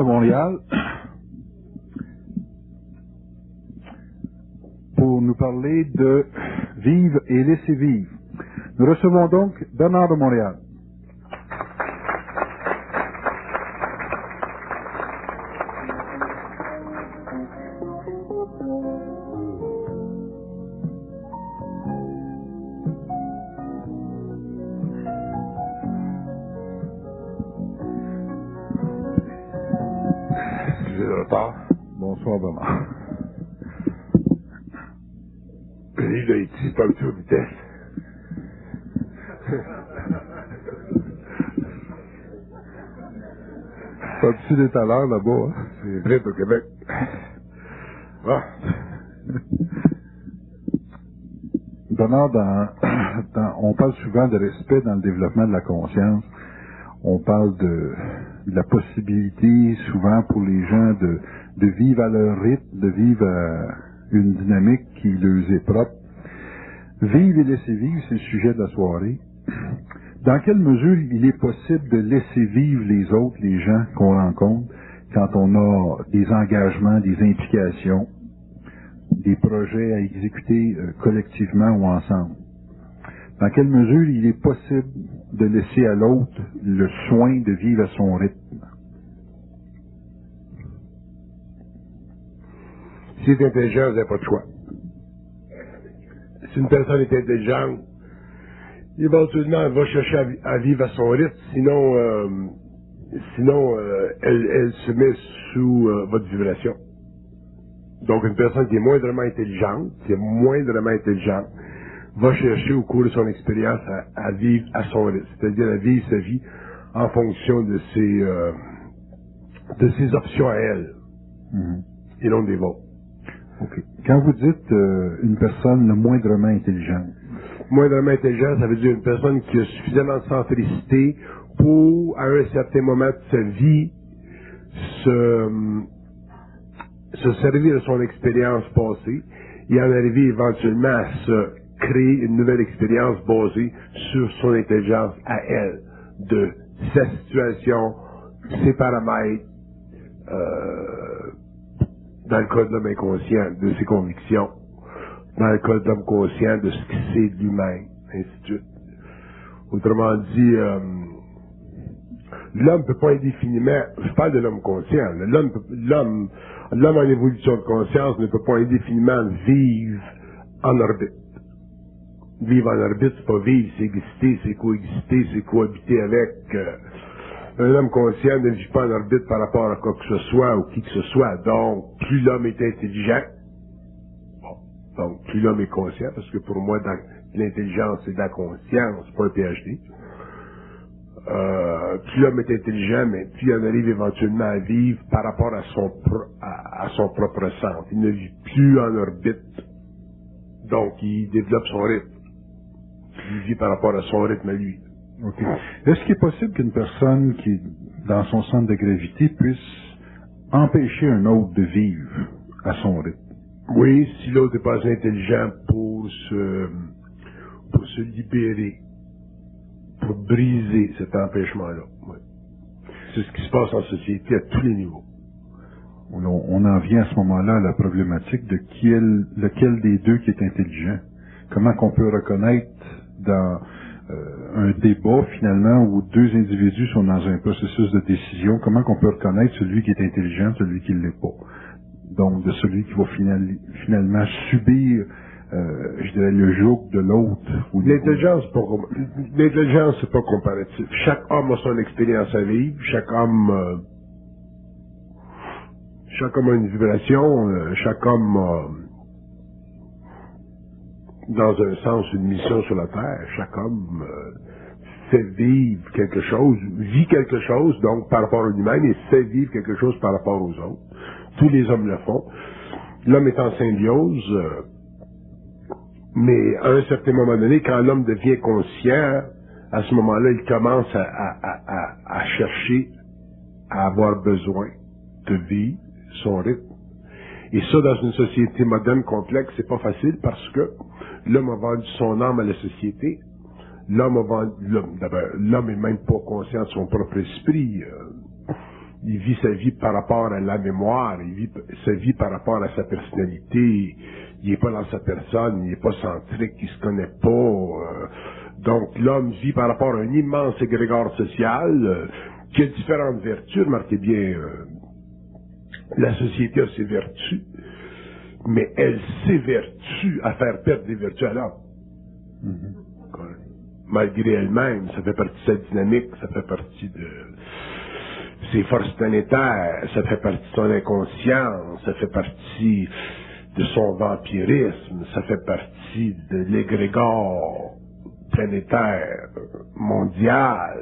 de Montréal pour nous parler de vivre et laisser vivre. Nous recevons donc Bernard de Montréal. Des à l'heure là-bas. hein? C'est vite au Québec. Ah, Bernard, dans- dans- on parle souvent de respect dans le développement de la conscience. On parle de, de la possibilité, souvent pour les gens, de, de vivre à leur rythme, de vivre à une dynamique qui leur est propre. Vivre et laisser vivre, c'est le sujet de la soirée. Dans quelle mesure il est possible de laisser vivre les autres, les gens qu'on rencontre, quand on a des engagements, des implications, des projets à exécuter euh, collectivement ou ensemble? Dans quelle mesure il est possible de laisser à l'autre le soin de vivre à son rythme? si t'es intelligent, vous n'avez pas de choix. Si une personne est intelligente, éventuellement, elle va chercher à, vi- à vivre à son rythme, sinon, euh, sinon euh, elle, elle se met sous euh, votre vibration. Donc, une personne qui est moindrement intelligente, qui est moindrement intelligente, va chercher au cours de son expérience à, à vivre à son rythme, c'est-à-dire à vivre sa vie en fonction de ses, euh, de ses options à elle, Mhm. et non des vôtres. OK. Quand vous dites euh, une personne moindrement intelligente, moindrement intelligent, ça veut dire une personne qui a suffisamment de centricité pour, à un certain moment de sa vie, se, se servir de son expérience passée et en arriver éventuellement à se créer une nouvelle expérience basée sur son intelligence à elle, de sa situation, ses paramètres, euh, dans le cas de l'homme inconscient, de ses convictions, dans le cas de l'homme conscient, de ce qu'il sait de lui-même, ainsi de suite. Autrement dit, euh, l'homme peut pas indéfiniment, je parle de l'homme conscient, l'homme, l'homme, l'homme en évolution de conscience ne peut pas indéfiniment vivre en orbite. Vivre en orbite, c'est pas vivre, c'est exister, c'est coexister, c'est cohabiter avec. euh, un homme conscient ne vit pas en orbite par rapport à quoi que ce soit ou qui que ce soit. Donc, plus l'homme est intelligent, donc plus l'homme est conscient, parce que pour moi, l'intelligence, c'est de la conscience, pas un PhD. Euh, plus l'homme est intelligent, mais plus il en arrive éventuellement à vivre par rapport à son, pro- à, à son propre centre. Il ne vit plus en orbite. Donc, il développe son rythme. Il vit par rapport à son rythme à lui. OK. Est-ce qu'il est possible qu'une personne qui dans son centre de gravité puisse empêcher un autre de vivre à son rythme? Oui, si l'autre n'est pas intelligent pour se, pour se libérer, pour briser cet empêchement-là. Oui. C'est ce qui se passe en société à tous les niveaux. On, en vient à ce moment-là à la problématique de qui est le- lequel des deux qui est intelligent. Comment qu'on peut reconnaître dans euh, un débat finalement où deux individus sont dans un processus de décision, comment qu'on peut reconnaître celui qui est intelligent, celui qui ne l'est pas. Donc de celui qui va final- finalement subir, euh, je dirais, le joug de l'autre. L'intelligence, l'intelligence, c'est pas comparatif. Chaque homme a son expérience à vivre. Chaque homme, euh, chaque homme a une vibration. euh, chaque homme a, dans un sens, une mission sur la terre. Chaque homme euh, fait vivre quelque chose, vit quelque chose, donc par rapport à lui-même, et fait vivre quelque chose par rapport aux autres. Tous les hommes le font. L'homme est en symbiose. euh, mais à un certain moment donné, quand l'homme devient conscient, à ce moment-là, il commence à, à- à- à- chercher à avoir besoin de vivre son rythme. Et ça, dans une société moderne complexe, c'est pas facile parce que l'homme a vendu son âme à la société. L'homme a vendu, l'homme, d'abord, l'homme est même pas conscient de son propre esprit. euh, il vit sa vie par rapport à la mémoire, il vit sa vie par rapport à sa personnalité, il n'est pas dans sa personne, il n'est pas centrique, il se connaît pas. euh, donc l'homme vit par rapport à un immense égrégore social euh, qui a différentes vertus. Remarquez bien, euh, la société a ses vertus, mais elle s'évertue à faire perdre des vertus à l'homme. Malgré elle-même, ça fait partie de sa dynamique, ça fait partie de ses forces planétaires, ça fait partie de son inconscience, ça fait partie de son vampirisme, ça fait partie de l'égrégore planétaire mondial.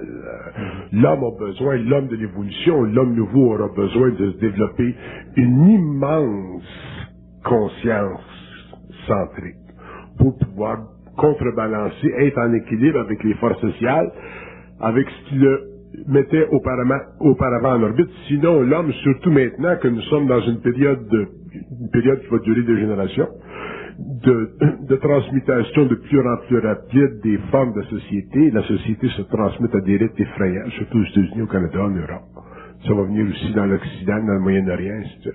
L'homme a besoin, l'homme de l'évolution, l'homme nouveau aura besoin de se développer une immense conscience centrique pour pouvoir contrebalancer, être en équilibre avec les forces sociales, avec ce qui le mettait auparavant, auparavant en orbite. Sinon, l'homme, surtout maintenant que nous sommes dans une période de, une période qui va durer deux générations, de, de transmutation de plus en plus rapide des formes de société. La société se transmet à des rythmes effrayants, surtout aux États-Unis, au Canada, en Europe. Ça va venir aussi dans l'Occident, dans le Moyen-Orient, suite.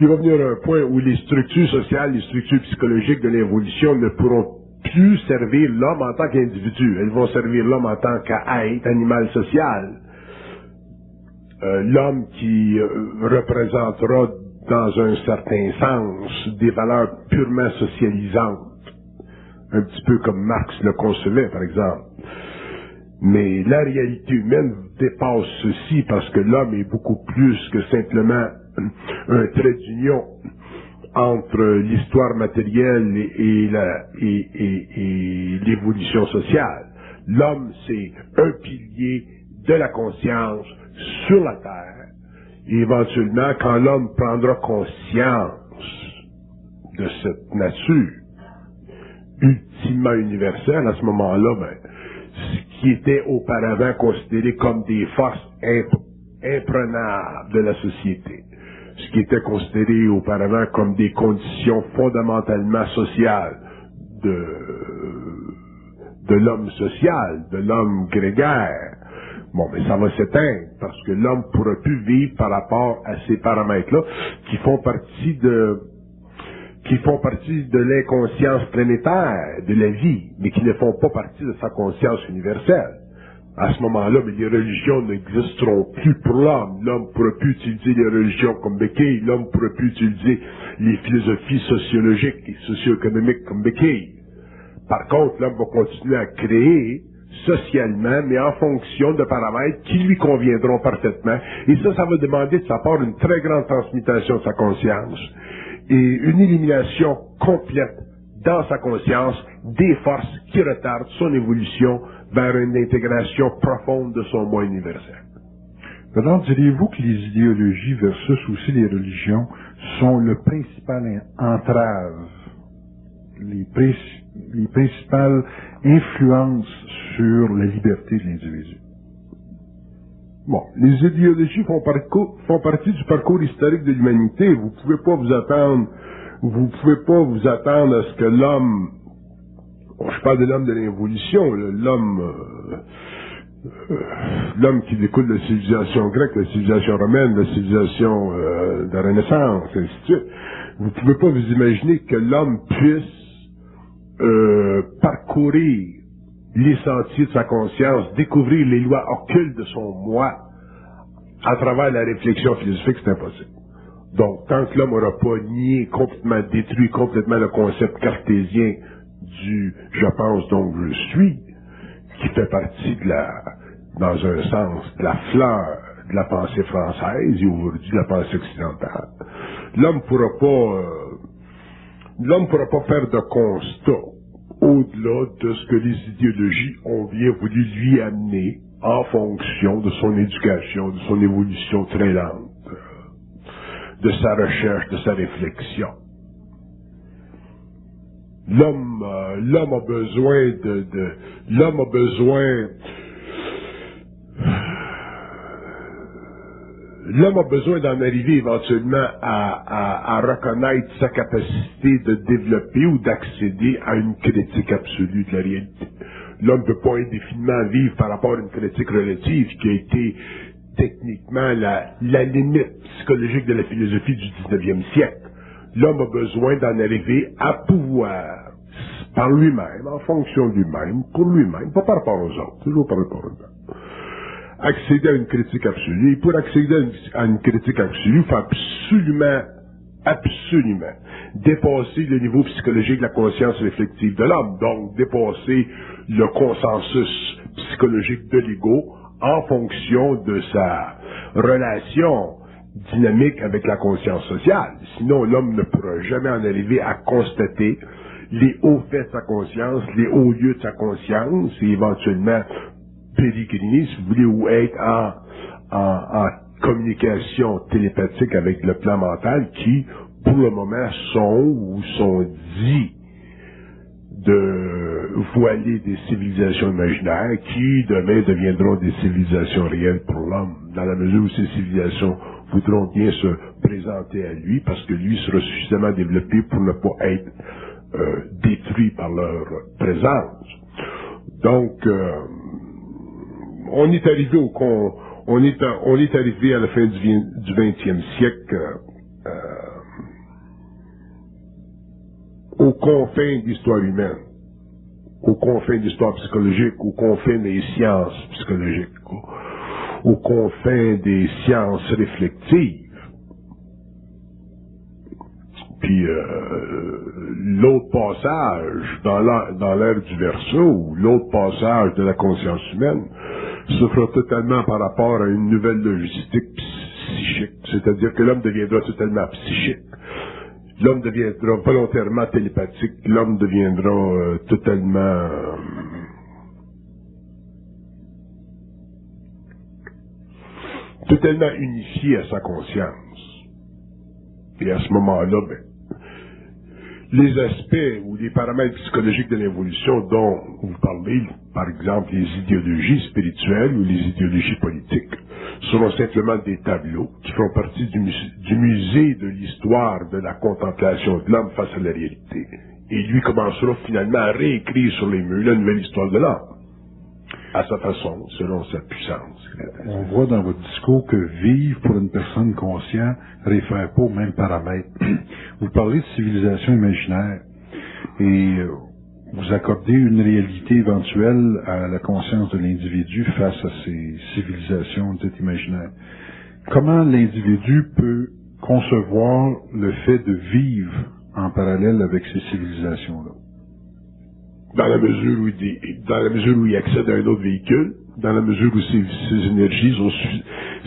Il va venir un point où les structures sociales, les structures psychologiques de l'évolution ne pourront plus servir l'homme en tant qu'individu. Elles vont servir l'homme en tant qu'être animal social. Euh, l'homme qui euh, représentera dans un certain sens des valeurs purement socialisantes. Un petit peu comme Marx le concevait, par exemple. Mais la réalité humaine dépasse ceci parce que l'homme est beaucoup plus que simplement un trait d'union entre l'histoire matérielle et, l'évolution sociale. L'homme, c'est un pilier de la conscience sur la Terre. Et éventuellement, quand l'homme prendra conscience de cette nature ultimement universelle, à ce moment-là, ben, ce qui était auparavant considéré comme des forces imp- imprenables de la société, ce qui était considéré auparavant comme des conditions fondamentalement sociales de, de l'homme social, de l'homme grégaire. Bon, mais ça va s'éteindre parce que l'homme pourra plus vivre par rapport à ces paramètres-là qui font partie de qui font partie de l'inconscience planétaire de la vie, mais qui ne font pas partie de sa conscience universelle. À ce moment-là, mais les religions n'existeront plus pour l'homme. L'homme ne pourra plus utiliser les religions comme béquille. L'homme ne pourra plus utiliser les philosophies sociologiques et socio-économiques comme béquille. Par contre, l'homme va continuer à créer socialement, mais en fonction de paramètres qui lui conviendront parfaitement. Et ça, ça va demander de sa part une très grande transmutation de sa conscience et une élimination complète dans sa conscience des forces qui retardent son évolution vers une intégration profonde de son moi universel. Bernard, diriez-vous que les idéologies versus aussi les religions sont le principal in- entrave, les, princi- les principales influences sur la liberté de l'individu? Bon, les idéologies font, parcours- font partie du parcours historique de l'humanité. Vous pouvez pas vous attendre, vous pouvez pas vous attendre à ce que l'homme, je parle de l'homme de l'évolution, euh, euh, l'homme qui découle de la civilisation grecque, la civilisation romaine, la civilisation euh, de la Renaissance, ainsi de suite. Vous pouvez pas vous imaginer que l'homme puisse parcourir les sentiers de sa conscience, découvrir les lois occultes de son moi à travers la réflexion philosophique, c'est impossible. Donc, tant que l'homme n'aura pas nié, complètement détruit complètement le concept cartésien du je pense donc je suis, qui fait partie de la, dans un sens, de la fleur de la pensée française et aujourd'hui de la pensée occidentale, l'homme pourra pas, euh, l'homme pourra pas faire de constat au-delà de ce que les idéologies ont bien voulu lui amener en fonction de son éducation, de son évolution très lente, euh, de sa recherche, de sa réflexion. L'homme, euh, l'homme a besoin de, de l'homme a besoin L'homme a besoin d'en arriver éventuellement à, à- reconnaître sa capacité de développer ou d'accéder à une critique absolue de la réalité. L'homme ne peut pas indéfiniment vivre par rapport à une critique relative qui a été techniquement la, la limite psychologique de la philosophie du 19e siècle. L'homme a besoin d'en arriver à pouvoir, par lui-même, en fonction de lui-même, pour lui-même, pas par rapport aux autres, toujours par rapport aux autres, accéder à une critique absolue. Et pour accéder à une, à une critique absolue, il faut absolument, absolument dépasser le niveau psychologique de la conscience réflexive de l'homme, donc dépasser le consensus psychologique de l'ego en fonction de sa relation dynamique avec la conscience sociale. Sinon, l'homme ne pourra jamais en arriver à constater les hauts faits de sa conscience, les hauts lieux de sa conscience, et éventuellement pérégriner, si vous voulez, ou être en, en, en communication télépathique avec le plan mental qui, pour le moment, sont ou sont dits de voiler des civilisations imaginaires qui demain deviendront des civilisations réelles pour l'homme, dans la mesure où ces civilisations voudront bien se présenter à lui parce que lui sera suffisamment développé pour ne pas être euh, détruit par leur présence. Donc, euh, on est arrivé au con, on est, on est arrivé à la fin du XXe siècle euh, aux confins de l'histoire humaine, aux confins de l'histoire psychologique, aux confins des sciences psychologiques, aux, confins des sciences réflectives. Puis euh, l'autre passage dans l'ère du verso, l'autre passage de la conscience humaine, fera totalement par rapport à une nouvelle logistique psychique. C'est-à-dire que l'homme deviendra totalement psychique. L'homme deviendra volontairement télépathique. L'homme deviendra euh, totalement... Euh, totalement unifié à sa conscience. Et à ce moment-là, ben, les aspects ou les paramètres psychologiques de l'évolution dont vous parlez, par exemple les idéologies spirituelles ou les idéologies politiques, seront simplement des tableaux qui font partie du, du musée de l'histoire de la contemplation de l'homme face à la réalité. Et lui commencera finalement à réécrire sur les murs la nouvelle histoire de l'homme à sa façon, selon sa puissance. On voit dans votre discours que vivre pour une personne consciente réfère pas aux mêmes paramètres. Vous parlez de civilisation imaginaire et euh, vous accordez une réalité éventuelle à la conscience de l'individu face à ces civilisations dites imaginaires. Comment l'individu peut concevoir le fait de vivre en parallèle avec ces civilisations-là? Dans la mesure où il, accède à un autre véhicule, dans la mesure où ses, énergies ont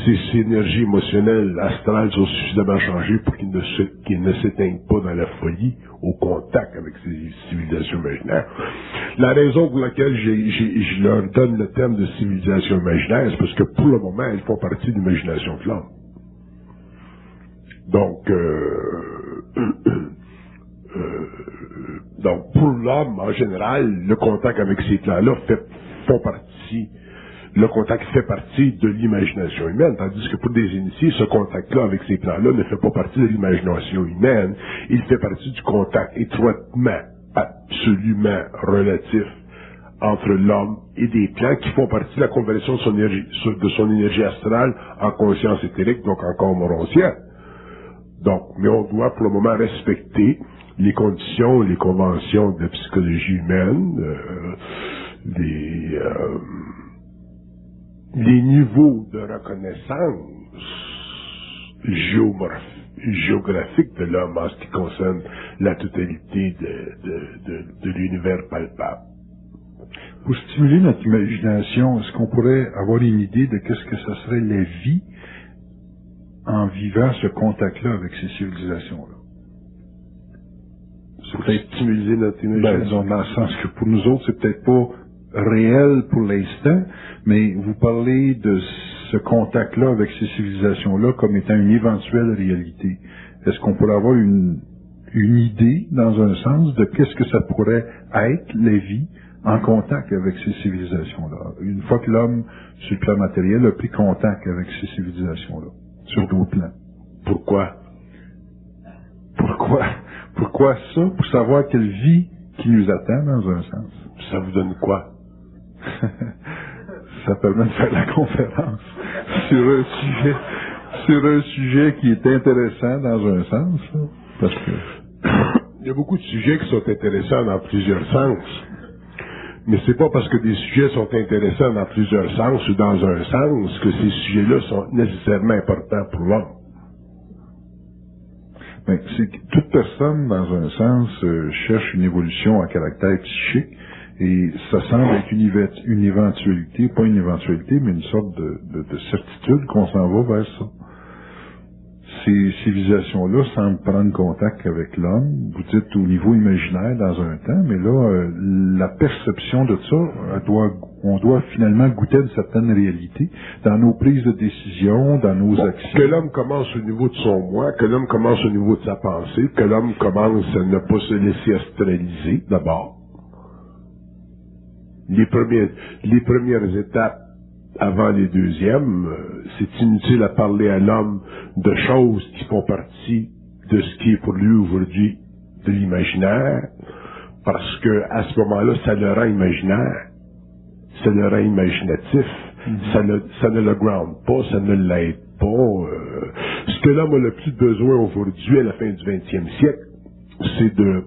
ses, énergies émotionnelles, astrales ont suffisamment changé pour qu'il ne, qu ne s'éteignent pas dans la folie au contact avec ces civilisations imaginaires. La raison pour laquelle je leur donne le terme de civilisation imaginaire, c'est parce que pour le moment, elles font partie de l'imagination de l'homme. Donc, euh, euh, donc, pour l'homme, en général, le contact avec ces plans-là fait, font partie, le contact fait partie de l'imagination humaine, tandis que pour des initiés, ce contact-là avec ces plans-là ne fait pas partie de l'imagination humaine, il fait partie du contact étroitement, absolument relatif entre l'homme et des plans qui font partie de la conversion de son énergie, de son énergie astrale en conscience éthérique, donc en corps moroncien. Donc, mais on doit pour le moment respecter les conditions, les conventions de psychologie humaine, euh, les, euh, les niveaux de reconnaissance géographique de l'homme en ce qui concerne la totalité de, de, de, de l'univers palpable. Pour stimuler notre imagination, est-ce qu'on pourrait avoir une idée de qu'est-ce que ça serait la vie en vivant ce contact-là avec ces civilisations-là? C'est peut-être stimuler notre imagination. Ben, dans le sens que pour nous autres, c'est peut-être pas réel pour l'instant, mais vous parlez de ce contact-là avec ces civilisations-là comme étant une éventuelle réalité. Est-ce qu'on pourrait avoir une, une idée, dans un sens, de qu'est-ce que ça pourrait être, la vie, en contact avec ces civilisations-là? Une fois que l'homme, sur le plan matériel, a pris contact avec ces civilisations-là, sur d'autres plans. Pourquoi? Pourquoi? Pourquoi ça? Pour savoir quelle vie qui nous attend, dans un sens. Ça vous donne quoi? ça permet de faire la conférence. sur un sujet, sur un sujet qui est intéressant dans un sens, parce que il y a beaucoup de sujets qui sont intéressants dans plusieurs sens. Mais c'est pas parce que des sujets sont intéressants dans plusieurs sens ou dans un sens que ces sujets-là sont nécessairement importants pour l'homme. Ben, c'est que toute personne, dans un sens, euh, cherche une évolution à caractère psychique et ça semble être une, une éventualité, pas une éventualité, mais une sorte de, de, de certitude qu'on s'en va vers ça. Ces civilisations-là semblent prendre contact avec l'homme, vous dites au niveau imaginaire dans un temps, mais là, euh, la perception de ça, doit, on doit finalement goûter une certaine réalité dans nos prises de décision, dans nos actions. Que l'homme commence au niveau de son moi, que l'homme commence au niveau de sa pensée, que l'homme commence à ne pas se laisser astraliser d'abord. Les premières, les premières étapes avant les deuxièmes, euh, c'est inutile à parler à l'homme de choses qui font partie de ce qui est pour lui aujourd'hui de l'imaginaire, parce que à ce moment-là, ça le rend imaginaire, ça le rend imaginatif, mm-hmm. ça, ne, ça ne le ground pas, ça ne l'aide pas. Euh, ce que l'homme a le plus besoin aujourd'hui, à la fin du 20e siècle, c'est de,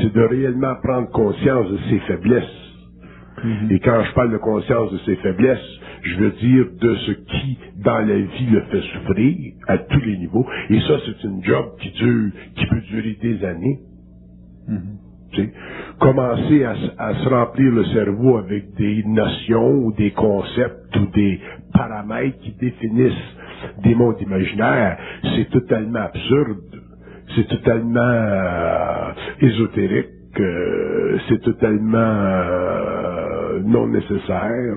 c'est de réellement prendre conscience de ses faiblesses Mhm. Et quand je parle de conscience de ses faiblesses, je veux dire de ce qui, dans la vie, le fait souffrir à tous les niveaux. Et ça, c'est une job qui dure, qui peut durer des années. Commencer à, se remplir le cerveau avec des notions ou des concepts ou des paramètres qui définissent des mondes imaginaires, c'est totalement absurde, c'est totalement euh, ésotérique, euh, c'est totalement euh, non nécessaire.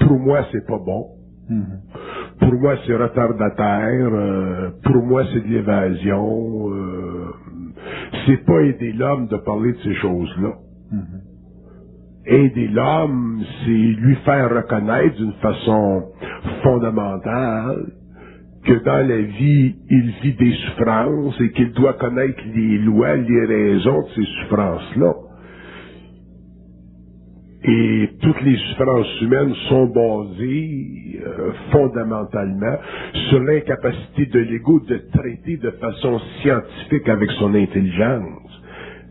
Pour moi, c'est pas bon. Mm-hmm. Pour moi, c'est retardataire. Euh, pour moi, c'est de l'évasion. C'est pas aider l'homme de parler de ces choses-là. Mm-hmm. Aider l'homme, c'est lui faire reconnaître d'une façon fondamentale que dans la vie, il vit des souffrances et qu'il doit connaître les lois, les raisons de ces souffrances-là. Et toutes les souffrances humaines sont basées euh, fondamentalement sur l'incapacité de l'ego de traiter de façon scientifique avec son intelligence,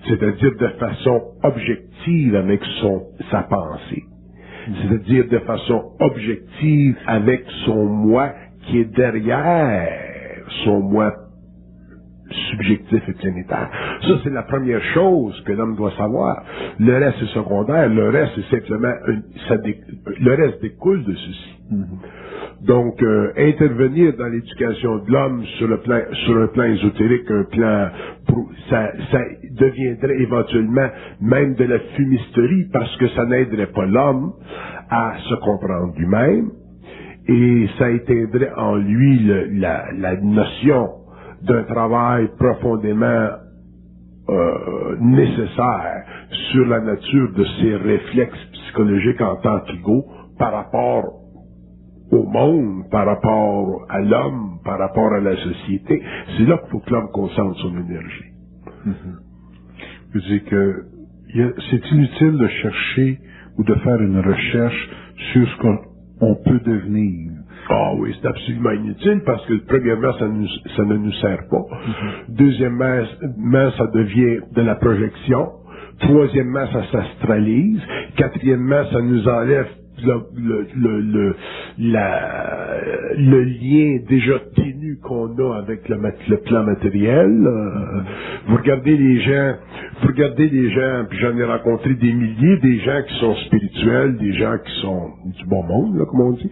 c'est-à-dire de façon objective avec son sa pensée, c'est-à-dire de façon objective avec son moi qui est derrière son moi subjectif et planétaire. Ça, c'est la première chose que l'homme doit savoir. Le reste est secondaire, le reste est simplement, ça le reste découle de ceci. Mm-hmm. Donc, euh, intervenir dans l'éducation de l'homme sur le plan, sur un plan ésotérique, un plan, ça, ça deviendrait éventuellement même de la fumisterie parce que ça n'aiderait pas l'homme à se comprendre lui-même et ça éteindrait en lui la, la notion d'un travail profondément euh, nécessaire sur la nature de ses réflexes psychologiques en tant qu'ego par rapport au monde, par rapport à l'homme, par rapport à la société. C'est là qu'il faut que l'homme concentre son énergie. Je dis que c'est inutile de chercher ou de faire une recherche sur ce qu'on peut devenir. Ah oui, c'est absolument inutile parce que premièrement, ça, ça ne nous sert pas. Mm-hmm. Deuxièmement, ça devient de la projection. Troisièmement, ça s'astralise. Quatrièmement, ça nous enlève le, le, le, la, le lien déjà ténu qu'on a avec le, plan matériel. Euh, vous regardez les gens, vous regardez les gens, puis j'en ai rencontré des milliers, des gens qui sont spirituels, des gens qui sont du bon monde, là, comme on dit,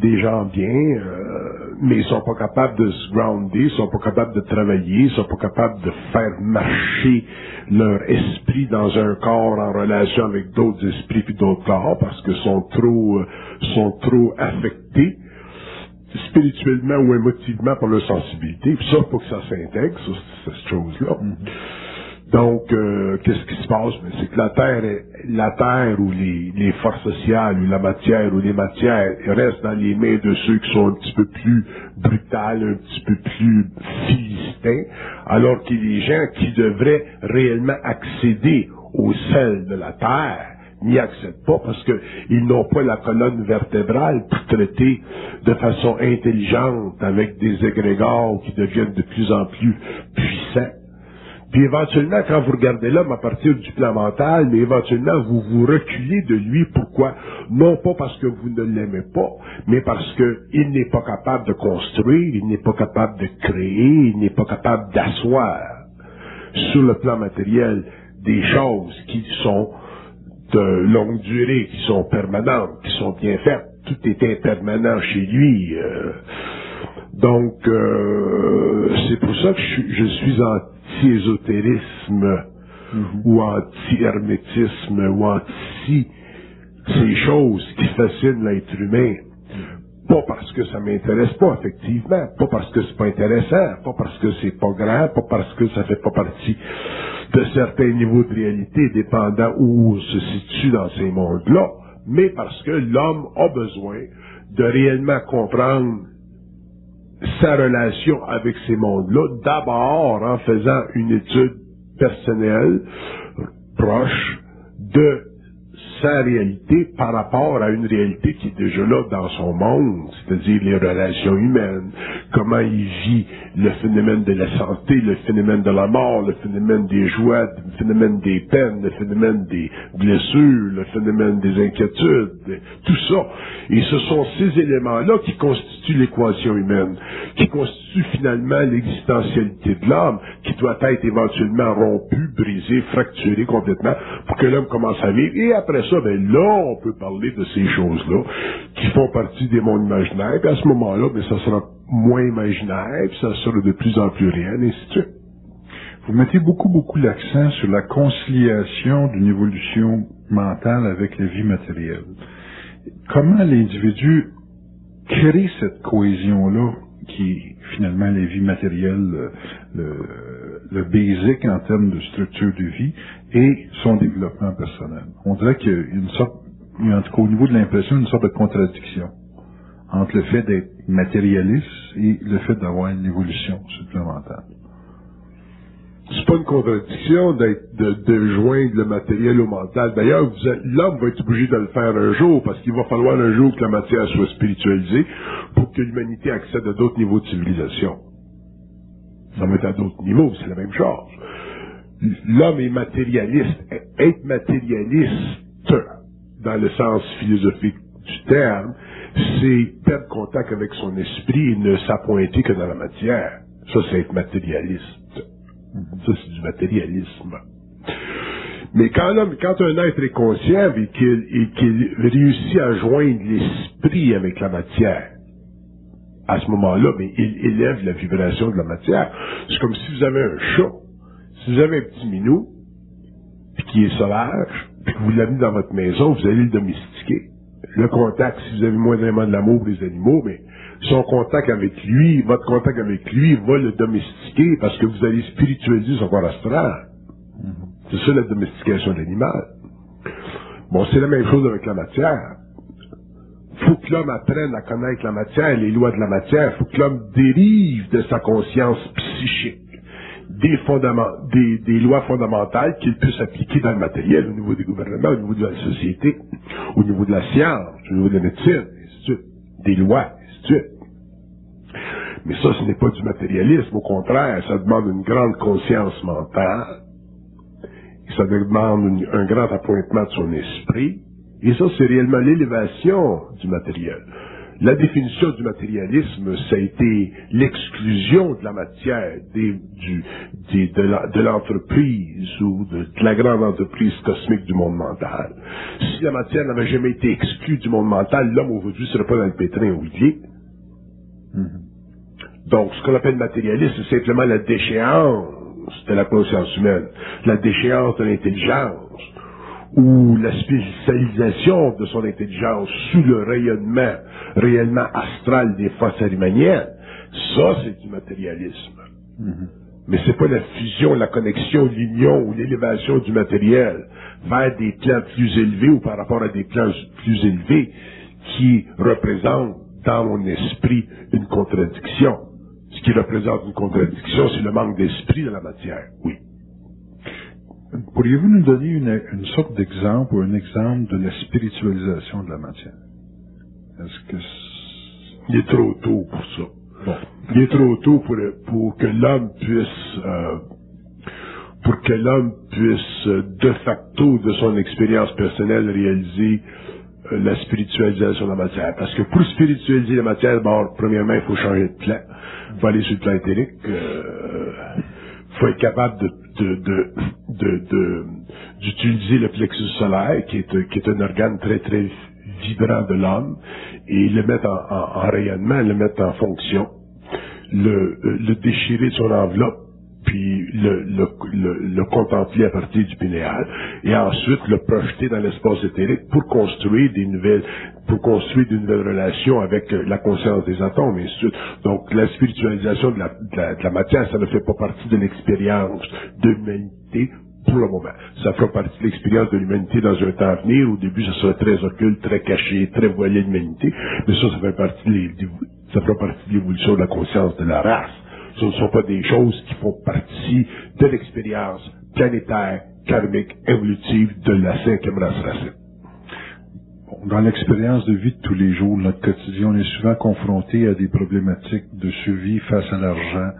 des gens bien, euh, mais ils sont pas capables de se grounder, ils sont pas capables de travailler, ils sont pas capables de faire marcher leur esprit dans un corps en relation avec d'autres esprits puis d'autres corps parce que sont trop euh, sont trop affectés spirituellement ou émotivement par leur sensibilité. Puis ça, faut que ça s'intègre, cette chose-là. Mm-hmm. Donc, euh, qu'est-ce qui se passe? Ben, c'est que la Terre, la Terre ou les, les, forces sociales ou la matière ou les matières restent dans les mains de ceux qui sont un petit peu plus brutales, un petit peu plus philistins, alors qu'il y a des gens qui devraient réellement accéder au sel de la Terre, n'y accèdent pas parce qu'ils n'ont pas la colonne vertébrale pour traiter de façon intelligente avec des égrégores qui deviennent de plus en plus puissants. Puis éventuellement, quand vous regardez l'homme à partir du plan mental, mais éventuellement, vous vous reculez de lui. Pourquoi? Non pas parce que vous ne l'aimez pas, mais parce qu'il n'est pas capable de construire, il n'est pas capable de créer, il n'est pas capable d'asseoir sur le plan matériel des choses qui sont de longue durée, qui sont permanentes, qui sont bien faites. Tout est impermanent chez lui. Euh. donc, euh, c'est pour ça que je, je suis anti-ésotérisme Mhm. ou anti-hermétisme ou anti ces choses qui fascinent l'être humain. Pas parce que ça m'intéresse pas, effectivement. Pas parce que c'est pas intéressant. Pas parce que c'est pas grand. Pas parce que ça fait pas partie de certains niveaux de réalité dépendant où on se situe dans ces mondes-là. Mais parce que l'homme a besoin de réellement comprendre sa relation avec ces mondes-là, d'abord en faisant une étude personnelle, proche, de sa réalité par rapport à une réalité qui est déjà là dans son monde, c'est-à-dire les relations humaines, comment il vit le phénomène de la santé, le phénomène de la mort, le phénomène des joies, le phénomène des peines, le phénomène des blessures, le phénomène des inquiétudes, tout ça. Et ce sont ces éléments-là qui constituent l'équation humaine, qui constituent finalement l'existentialité de l'homme, qui doit être éventuellement rompue, brisée, fracturée complètement, pour que l'homme commence à vivre. Et après ça, ben là, on peut parler de ces choses-là, qui font partie des mondes imaginaires, puis à ce moment-là, ben ça sera moins imaginaire, puis ça sera de plus en plus réel, et ainsi de. Vous mettez beaucoup, beaucoup l'accent sur la conciliation d'une évolution mentale avec la vie matérielle. Comment l'individu crée cette cohésion-là qui est finalement la vie matérielle, le, le, le basic en termes de structure de vie et son développement personnel. On dirait qu'il y a une sorte, en tout cas au niveau de l'impression, une sorte de contradiction entre le fait d'être matérialiste et le fait d'avoir une évolution supplémentaire. C'est pas une contradiction d'être, de, de joindre le matériel au mental. D'ailleurs, l'homme va être obligé de le faire un jour, parce qu'il va falloir un jour que la matière soit spiritualisée pour que l'humanité accède à d'autres niveaux de civilisation. Ça va être à d'autres niveaux, c'est la même chose. L'homme est matérialiste. Être matérialiste, dans le sens philosophique du terme, c'est perdre contact avec son esprit et ne s'appointer que dans la matière. Ça, c'est être matérialiste. Ça, c'est du matérialisme. Mais quand l'homme, quand un être est conscient et qu'il, qu'il réussit à joindre l'esprit avec la matière, à ce moment-là, mais il élève la vibration de la matière. C'est comme si vous avez un chat. Si vous avez un petit minou, puis qui est sauvage, puis que vous l'amenez dans votre maison, vous allez le domestiquer. Le contact, si vous avez moindrement de l'amour pour les animaux, mais son contact avec lui, votre contact avec lui va le domestiquer parce que vous allez spiritualiser son corps astral. C'est ça la domestication de l'animal. Bon, c'est la même chose avec la matière. Faut que l'homme apprenne à connaître la matière, les lois de la matière. Faut que l'homme dérive de sa conscience psychique des, des, des lois fondamentales qu'il puisse appliquer dans le matériel, au niveau des gouvernements, au niveau de la société, au niveau de la science, au niveau de la médecine, ainsi. Des lois, ainsi. Mais ça, ce n'est pas du matérialisme. Au contraire, ça demande une grande conscience mentale. Ça demande un grand appointement de son esprit. Et ça, c'est réellement l'élévation du matériel. La définition du matérialisme, ça a été l'exclusion de la matière, des- du- des- de l'entreprise ou de, de la grande entreprise cosmique du monde mental. Si la matière n'avait jamais été exclue du monde mental, l'homme aujourd'hui ne serait pas dans le pétrin où il est. Donc, ce qu'on appelle matérialisme, c'est simplement la déchéance de la conscience humaine, la déchéance de l'intelligence, ou la spécialisation de son intelligence sous le rayonnement réellement astral des forces arimaniennes. Ça, c'est du matérialisme. Mais c'est pas la fusion, la connexion, l'union ou l'élévation du matériel vers des plans plus élevés ou par rapport à des plans plus élevés qui représente dans mon esprit une contradiction. Ce qui représente une contradiction, c'est le manque d'esprit de la matière. Oui. Pourriez-vous nous donner une, une sorte d'exemple ou un exemple de la spiritualisation de la matière? Est-ce que Il est trop tôt pour ça? Bon. Il est trop tôt pour, pour que l'homme puisse euh, pour que l'homme puisse euh, de facto de son expérience personnelle réaliser euh, la spiritualisation de la matière. Parce que pour spiritualiser la matière, bon, premièrement, il faut changer de plan. Il faut aller sur le plan éthérique. Euh, faut être capable d'utiliser le plexus solaire, qui est, un organe très, très vibrant de l'homme, et le mettre en, en, en, rayonnement, le mettre en fonction, le, déchirer de son enveloppe, puis le, le, contempler à partir du pinéal, et ensuite le projeter dans l'espace éthérique pour construire des nouvelles, pour construire de nouvelles relations avec la conscience des atomes, et. Donc la spiritualisation de la, matière, ça ne fait pas partie de l'expérience de l'humanité pour le moment. Ça fera partie de l'expérience de l'humanité dans un temps à venir. Au début, ça sera très occulte, très caché, très voilé l'humanité. Mais ça, ça fait partie de ça fera partie de l'évolution de la conscience de la race. Ce ne sont pas des choses qui font partie de l'expérience planétaire, karmique, évolutive de la cinquième race racine. Dans l'expérience de vie de tous les jours, notre quotidien, on est souvent confronté à des problématiques de survie face à l'argent,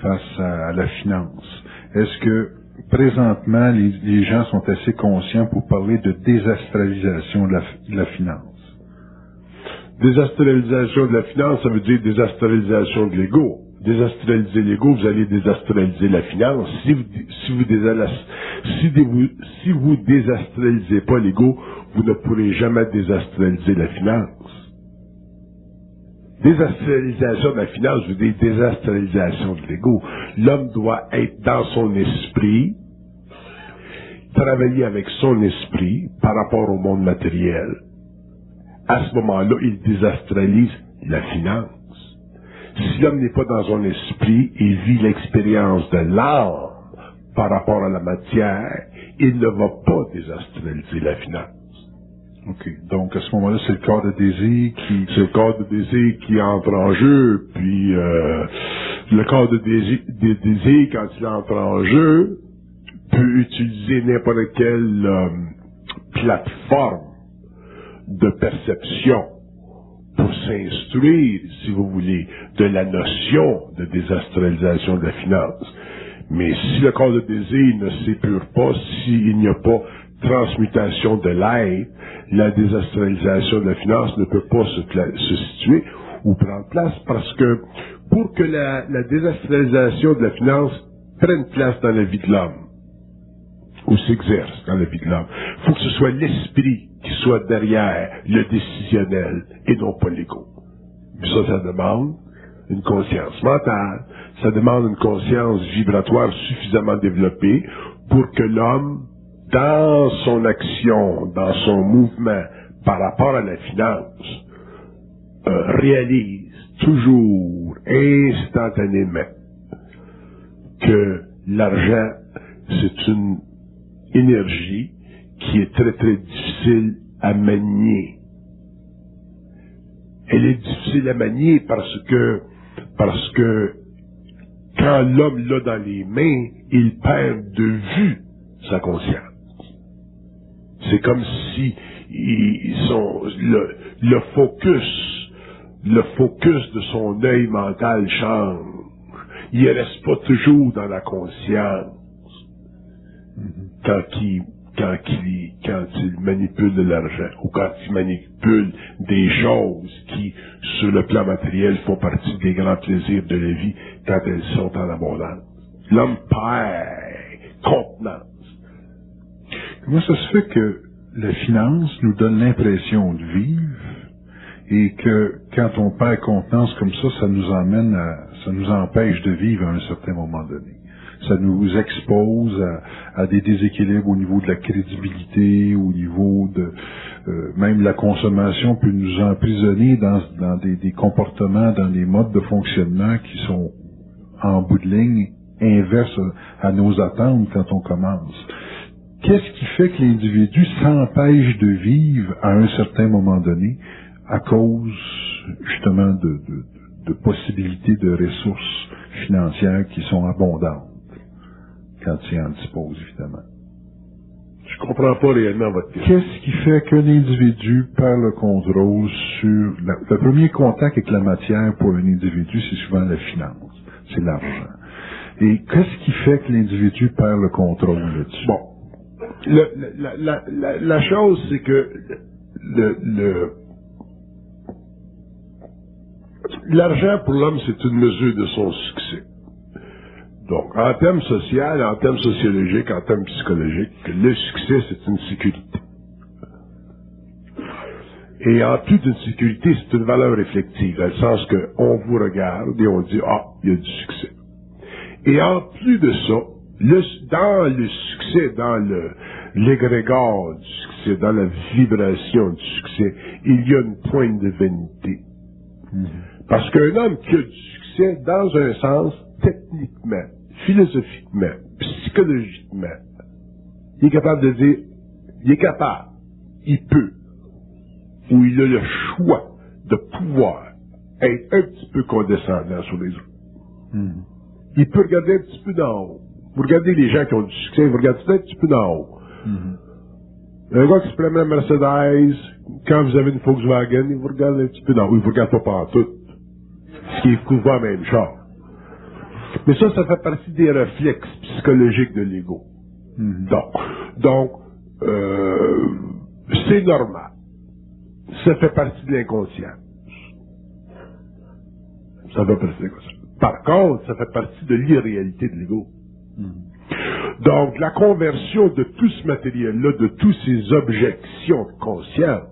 face à la finance. Est-ce que présentement, les, gens sont assez conscients pour parler de désastralisation de la, de la finance? Désastralisation de la finance, ça veut dire désastralisation de l'ego. Désastraliser l'ego, vous allez désastraliser la finance. Si vous, si vous, si vous, vous désastralisez pas l'ego, vous ne pourrez jamais désastraliser la finance. Désastralisation de la finance, veux dire désastralisation de l'ego. L'homme doit être dans son esprit, travailler avec son esprit par rapport au monde matériel. À ce moment-là, il désastralise la finance. Si l'homme n'est pas dans son esprit, il vit l'expérience de l'âme par rapport à la matière, il ne va pas désastraliser la finance. OK. Donc, à ce moment-là, c'est le corps de désir qui... C'est le corps de désir qui entre en jeu, puis euh, le corps de désir, de désir, quand il entre en jeu, peut utiliser n'importe quelle euh, plateforme de perception s'instruire, si vous voulez, de la notion de désastralisation de la finance. Mais si le corps de désir ne s'épure pas, s'il n'y a pas transmutation de l'être, la désastralisation de la finance ne peut pas se, situer ou prendre place parce que pour que la, la désastralisation de la finance prenne place dans la vie de l'homme, ou s'exerce dans la vie de l'homme, il faut que ce soit l'esprit qui soit derrière le décisionnel et non pas l'ego. Ça, ça demande une conscience mentale, ça demande une conscience vibratoire suffisamment développée pour que l'homme dans son action, dans son mouvement par rapport à la finance, euh, réalise toujours instantanément que l'argent, c'est une énergie qui est très très difficile à manier. Elle est difficile à manier parce que, parce que quand l'homme l'a dans les mains, il perd de vue sa conscience. C'est comme si ils sont, le, le focus, le focus de son œil mental change. Il ne reste pas toujours dans la conscience quand il, quand il, quand il manipule de l'argent ou quand il manipule des choses qui, sur le plan matériel, font partie des grands plaisirs de la vie quand elles sont en abondance. L'homme perd contenance. Comment ça se fait que la finance nous donne l'impression de vivre et que quand on perd contenance comme ça, ça nous emmène à, ça nous empêche de vivre à un certain moment donné? Ça nous expose à, des déséquilibres au niveau de la crédibilité, au niveau de euh, même la consommation peut nous emprisonner dans, des, comportements, dans des modes de fonctionnement qui sont en bout de ligne inverses à nos attentes quand on commence. Qu'est-ce qui fait que l'individu s'empêche de vivre à un certain moment donné à cause justement de possibilités de ressources financières qui sont abondantes? Quand il en dispose, évidemment. Je comprends pas réellement votre question. Qu'est-ce qui fait qu'un individu perd le contrôle sur... la- le premier contact avec la matière pour un individu, c'est souvent la finance, c'est l'argent. Et qu'est-ce qui fait que l'individu perd le contrôle là-dessus? Bon. Le- la, la- la- la chose, c'est que le, le- l'argent pour l'homme, c'est une mesure de son succès. Donc, en termes social, en termes sociologiques, en termes psychologiques, le succès, c'est une sécurité. Et en plus d'une sécurité, c'est une valeur réflective, dans le sens qu'on vous regarde et on dit, ah, il y a du succès. Et en plus de ça, le- dans le succès, dans le, l'égrégore du succès, dans la vibration du succès, il y a une pointe de vanité. Parce qu'un homme qui a du succès, dans un sens, techniquement, philosophiquement, psychologiquement, il est capable de dire, il est capable, il peut, ou il a le choix de pouvoir être un petit peu condescendant sur les autres. Il peut regarder un petit peu d'en haut. Vous regardez les gens qui ont du succès, vous regardez un petit peu d'en haut. Un gars qui se promène Mercedes, quand vous avez une Volkswagen, il vous regarde un petit peu d'en haut. Il vous regarde pas partout. Ce qui est couvert même char. Mais ça, ça fait partie des réflexes psychologiques de l'ego. Donc, donc euh, c'est normal. Ça fait partie de l'inconscient. Ça fait partie de l'inconscient. Par contre, ça fait partie de l'irréalité de l'ego. Donc, la conversion de tout ce matériel-là, de toutes ces objections de conscience,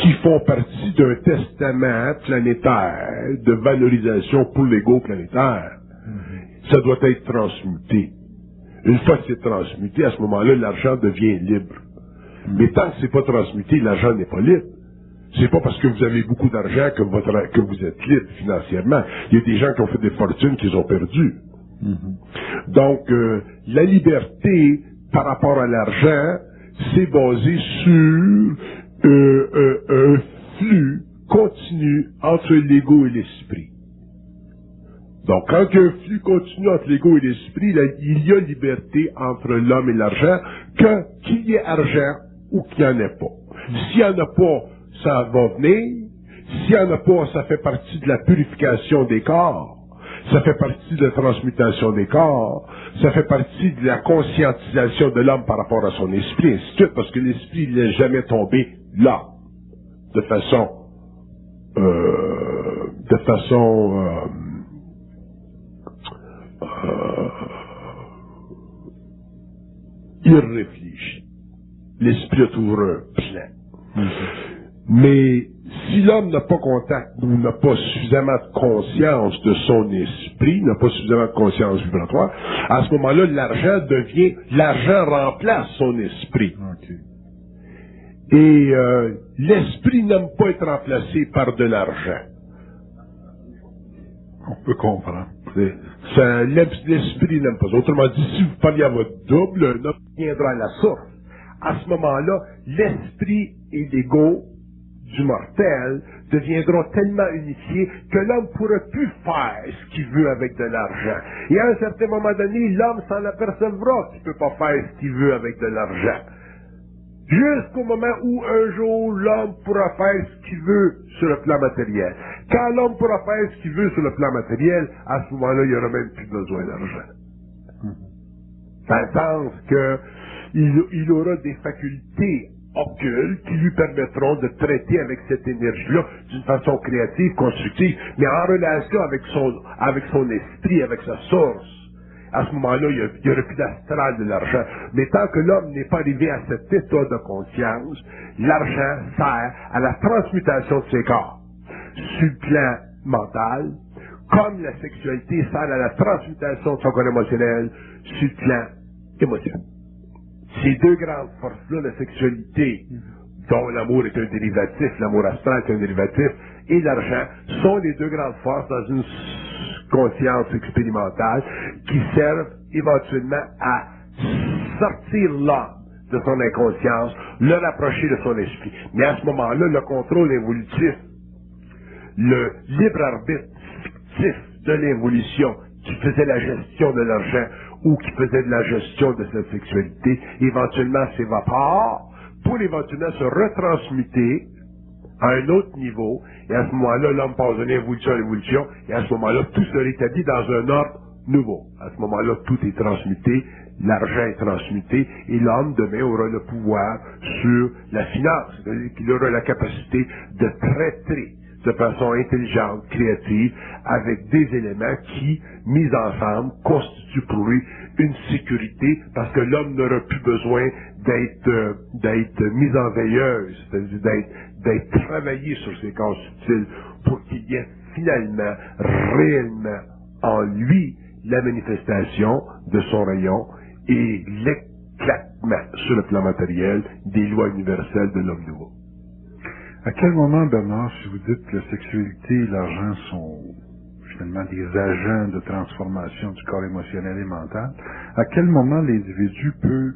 qui font partie d'un testament planétaire de valorisation pour l'ego planétaire, ça doit être transmuté. Une fois que c'est transmuté, à ce moment-là, l'argent devient libre. Mais tant que c'est pas transmuté, l'argent n'est pas libre. C'est pas parce que vous avez beaucoup d'argent que, votre, que vous êtes libre financièrement. Il y a des gens qui ont fait des fortunes qu'ils ont perdues. Donc, euh, la liberté par rapport à l'argent, c'est basé sur un flux continu entre l'ego et l'esprit. Donc, quand il y a un flux continu entre l'ego et l'esprit, il y a liberté entre l'homme et l'argent, qu'il y ait argent ou qu'il n'y en ait pas. S'il n'y en a pas, ça va venir. S'il n'y en a pas, ça fait partie de la purification des corps. Ça fait partie de la transmutation des corps. Ça fait partie de la conscientisation de l'homme par rapport à son esprit, ainsi de suite, parce que l'esprit n'est jamais tombé là, de façon, euh, de façon, euh, euh, irréfléchie. L'esprit toujours un plan. Mais si l'homme n'a pas contact ou n'a pas suffisamment de conscience de son esprit, n'a pas suffisamment de conscience vibratoire, à ce moment-là, l'argent devient, l'argent remplace son esprit. Et euh, l'esprit n'aime pas être remplacé par de l'argent. On peut comprendre. L'esprit n'aime pas. Autrement dit, si vous parliez à votre double, un viendra à la source. À ce moment-là, l'esprit et l'ego du mortel deviendront tellement unifiés que l'homme ne pourra plus faire ce qu'il veut avec de l'argent. Et à un certain moment donné, l'homme s'en apercevra qu'il ne peut pas faire ce qu'il veut avec de l'argent. Jusqu'au moment où un jour l'homme pourra faire ce qu'il veut sur le plan matériel. Quand l'homme pourra faire ce qu'il veut sur le plan matériel, à ce moment-là, il n'y aura même plus besoin d'argent. Dans le sens que il, il aura des facultés occultes qui lui permettront de traiter avec cette énergie-là d'une façon créative, constructive, mais en relation avec son esprit, avec sa source. À ce moment-là, il n'y aurait plus d'astral de l'argent. Mais tant que l'homme n'est pas arrivé à cet état de conscience, l'argent sert à la transmutation de ses corps. Sur le plan mental, comme la sexualité sert à la transmutation de son corps émotionnel sur le plan émotionnel. Ces deux grandes forces-là, la sexualité, dont l'amour est un dérivatif, l'amour astral est un dérivatif, et l'argent, sont les deux grandes forces dans une conscience expérimentale qui servent éventuellement à sortir l'homme de son inconscience, le rapprocher de son esprit. Mais à ce moment-là, le contrôle évolutif, le libre arbitre fictif de l'évolution qui faisaient la gestion de l'argent ou qui faisaient de la gestion de cette sexualité, éventuellement s'évaporent pour éventuellement se retransmuter à un autre niveau, et à ce moment-là, l'homme passe d'une évolution à l'évolution, et à ce moment-là, tout se rétablit dans un ordre nouveau. À ce moment-là, tout est transmuté, l'argent est transmuté, et l'homme demain aura le pouvoir sur la finance, c'est-à-dire qu'il aura la capacité de traiter de façon intelligente, créative, avec des éléments qui, mis ensemble, constituent pour lui une sécurité, parce que l'homme n'aura plus besoin d'être euh, d'être mis en veilleuse, c'est-à-dire d'être d'être travaillé sur ses corps subtils pour qu'il y ait finalement, réellement, en lui, la manifestation de son rayon et l'éclatement sur le plan matériel des lois universelles de l'homme nouveau. À quel moment, Bernard, si vous dites que la sexualité et l'argent sont finalement des agents de transformation du corps émotionnel et mental, à quel moment l'individu peut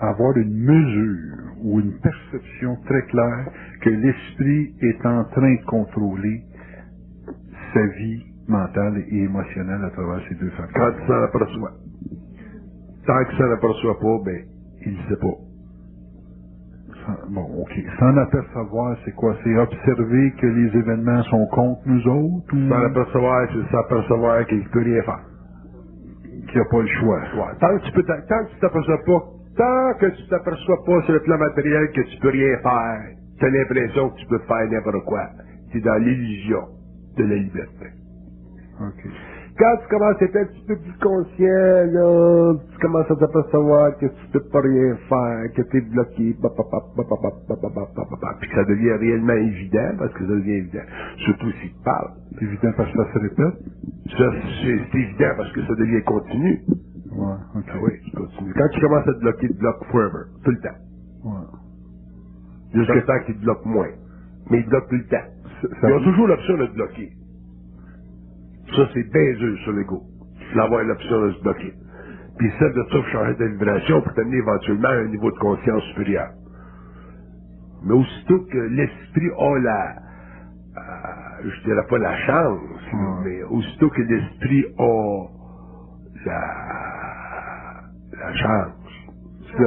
avoir une mesure ou une perception très claire que l'esprit est en train de contrôler sa vie mentale et émotionnelle à travers ces deux facteurs. Quand il s'en aperçoit. Tant qu'il s'en aperçoit pas, ben, il ne sait pas. Sans- Bon, ok. S'en apercevoir, c'est quoi? C'est observer que les événements sont contre nous autres ou S'en apercevoir, c'est s'apercevoir qu'il ne peut rien faire. qu'il n'y a pas le choix? Ouais. Tant que tu peux, t'a- tant que tu t'aperçois pas, Tant que tu ne t'aperçois pas sur le plan matériel que tu peux rien faire, tu as l'impression que tu peux faire n'importe quoi. Tu dans l'illusion de la liberté. Quand tu commences à être un petit peu plus conscient, tu commences à t'apercevoir que tu peux pas rien faire, que tu es bloqué, puis que ça devient réellement évident, parce que ça devient évident. Surtout si tu parles. C'est évident parce que ça se répète. c'est évident parce que ça devient continu. Ouais, ok. Ah oui, tu continues. Quand tu commences à te bloquer, tu te bloques forever, tout le temps. Ouais. Jusqu'à temps qu'il te bloque moins. Mais il te bloque tout le temps. Ça- Ils ont toujours l'option de te bloquer. Ça, c'est dur sur l'ego. D'avoir l'option de se bloquer. Puis celle de ça, pour changer de vibration pour t'amener éventuellement à un niveau de conscience supérieur. Mais aussitôt que l'esprit a la, euh, je dirais pas la chance, Ouais. mais aussitôt que l'esprit a la, la chance,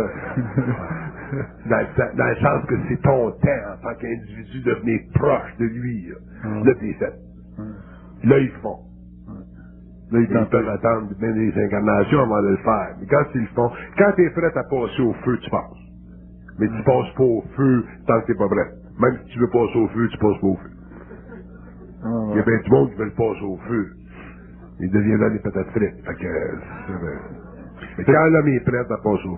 dans, le sen- dans le sens que c'est ton temps en tant qu'individu de devenir proche de lui. Là, Ouais. là t'es fait. Là, ils le font. Là, il Ils peuvent attendre bien des incarnations avant de le faire. Mais quand ils le font, quand t'es prêt à passer au feu, tu passes. Mais tu passes pas au feu tant que t'es pas prêt. Même si tu veux passer au feu, tu passes pas au feu. Ah, Il y a bien du monde qui veut le passer au feu. Il devient là des patates frites. Fait que, quand l'homme est prêt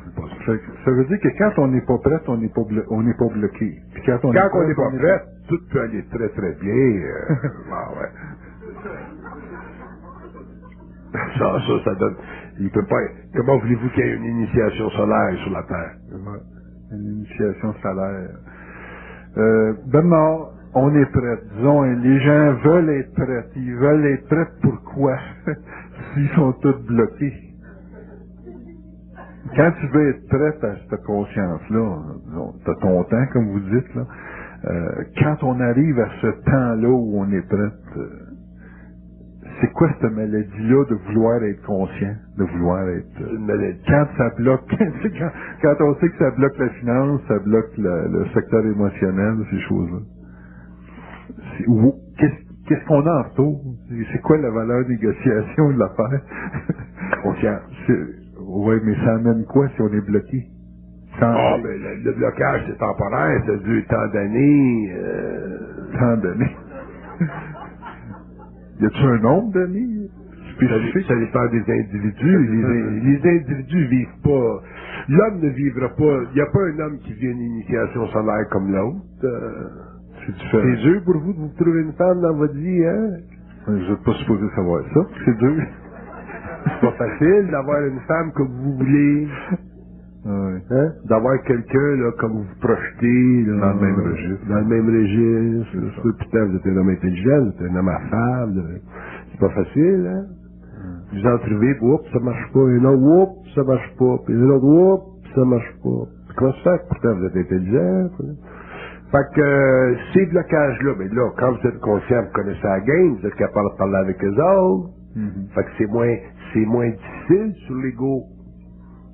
il passe. Fait que ça veut dire que quand on n'est pas prêt, on n'est pas, blo- on n'est pas bloqué. Puis quand on n'est pas on est- prêt, tout peut aller très très bien. euh, ah ouais. Ça, ça, ça donne. Il peut pas. Comment voulez-vous qu'il y ait une initiation solaire sur la Terre? Une initiation salaire. Euh, Bernard, on est prêt. Disons, les gens veulent être prêts. Ils veulent être prêts pourquoi? S'ils sont tous bloqués. Quand tu veux être prêt à cette conscience-là, t'as ton temps, comme vous dites, là, euh, quand on arrive à ce temps-là où on est prêt, euh, c'est quoi cette maladie-là de vouloir être conscient, de vouloir être... euh, C'est une maladie. quand ça bloque, quand, quand on sait que ça bloque la finance, ça bloque le, le secteur émotionnel, ces choses-là. Qu'est-ce qu'on a en retour? C'est- quoi la valeur de négociation de l'affaire? Conscience. Oui, mais ça amène quoi si on est bloqué? Sans Ah, ben, le, le blocage, c'est temporaire, ça dure tant d'années. Euh... tant d'années. y a-tu un nombre d'années Ça, spécifique? ça dépend des individus. Les, les individus vivent pas. L'homme ne vivra pas. Il n'y a pas un homme qui vit une initiation solaire comme l'autre. Euh, C'est différent. c'est dur pour vous de vous trouver une femme dans votre vie, hein? Vous n'êtes pas supposé savoir ça. C'est dur. C'est pas facile d'avoir une femme comme vous voulez. Ouais. Hein? D'avoir quelqu'un là, comme vous vous projetez. Là, Dans le même registre. Dans le même registre. C'est Putain, vous êtes un homme intelligent, vous êtes un homme affable. C'est pas facile, hein? Vous en trouvez, oups, ça marche pas. Et là, oups, ça marche pas. Puis là, oups, ça marche pas. Comment ça fait? Pourtant, vous êtes intelligent. Fait que euh, ces blocages-là, mais là, quand vous êtes conscient, vous connaissez la game, vous êtes capable de parler avec eux autres. Mhm. Fait que c'est moins, c'est moins difficile sur l'ego.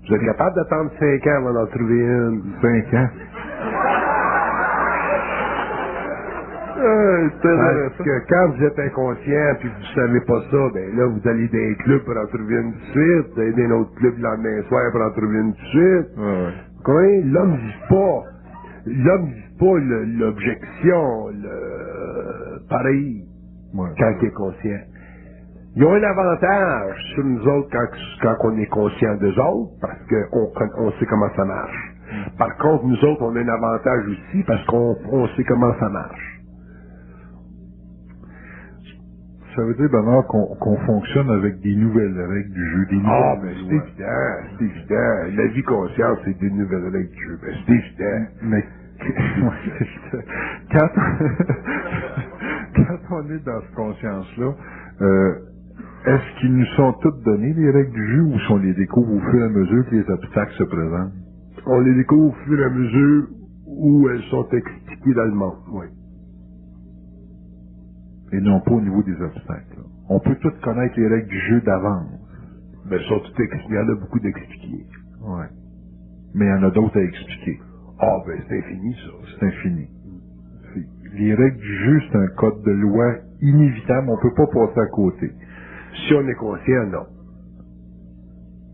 Vous êtes capable d'attendre 5 ans avant d'en trouver une? Cinq ans. Euh, Parce que quand vous êtes inconscient puis vous savez pas ça, ben là, vous allez dans un club pour en trouver une de suite, vous allez dans un autre club le lendemain soir pour en trouver une de suite. Ouais, ouais. Quoi, l'homme vit pas, l'homme vit pas l'objection, le, pareil, Ouais. quand il est conscient. Ils ont un avantage sur nous autres quand, quand on est conscient d'eux autres, parce qu'on on sait comment ça marche. Par contre, nous autres, on a un avantage aussi parce qu'on on sait comment ça marche. Ça veut dire, Bernard, qu'on fonctionne avec des nouvelles règles du jeu, des nouvelles Ah, mais c'est évident, c'est évident. La vie consciente, c'est des nouvelles règles du jeu. Ben, c'est évident. Mais quand, quand on est dans cette conscience-là, euh, est-ce qu'ils nous sont toutes données, les règles du jeu, ou si on les découvre au fur et à mesure que les obstacles se présentent? On les découvre au fur et à mesure où elles sont expliquées dans le monde. Oui. Et non pas au niveau des obstacles. On peut toutes connaître les règles du jeu d'avance. Ben, elles sont toutes expliquées. Il y en a beaucoup d'expliquées. Ouais. Mais il y en a d'autres à expliquer. Ah, ben, c'est infini, ça. C'est infini. Les règles du jeu, c'est un code de loi inévitable. On peut pas passer à côté. Si on est conscient, non.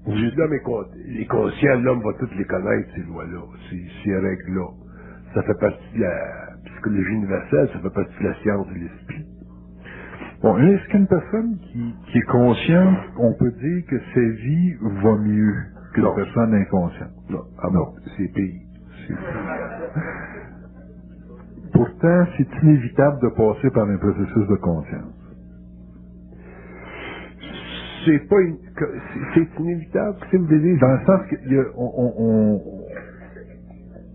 Si l'homme est conscient, l'homme va toutes les connaître, ces lois-là, ces, ces règles-là. Ça fait partie de la psychologie universelle, ça fait partie de la science de l'esprit. Bon, est-ce qu'une personne qui, qui est consciente, on peut dire que sa vie va mieux qu'une Non. personne inconsciente? Non. Ah bon, c'est pays. Pourtant, c'est inévitable de passer par un processus de conscience. C'est pas une, c'est inévitable, c'est vous dire. Dans le sens qu'on on, on,